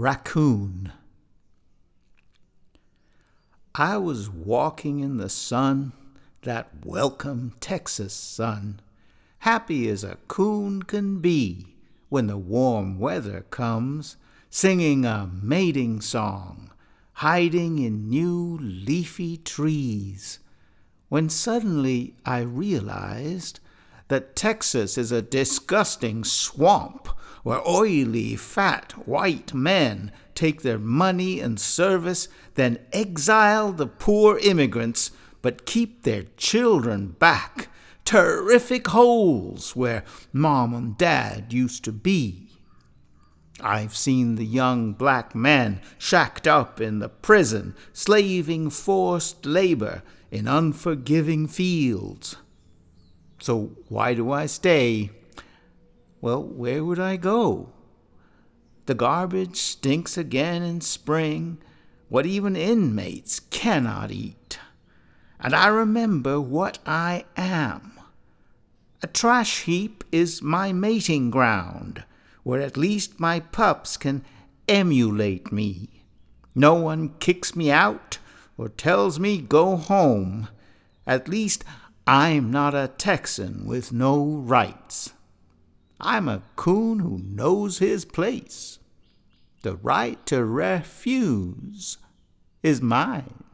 Raccoon. I was walking in the sun, that welcome Texas sun, happy as a coon can be when the warm weather comes, singing a mating song, hiding in new leafy trees, when suddenly I realized that Texas is a disgusting swamp where oily, fat, white men take their money and service, then exile the poor immigrants, but keep their children back. Terrific holes where mom and dad used to be. I've seen the young black men shacked up in the prison, slaving forced labor in unforgiving fields. So why do I stay? Well, where would I go? The garbage stinks again in spring, what even inmates cannot eat. And I remember what I am. A trash heap is my mating ground, where at least my pups can emulate me. No one kicks me out or tells me go home. At least I'm not a Texan with no rights. I'm a coon who knows his place. The right to refuse is mine.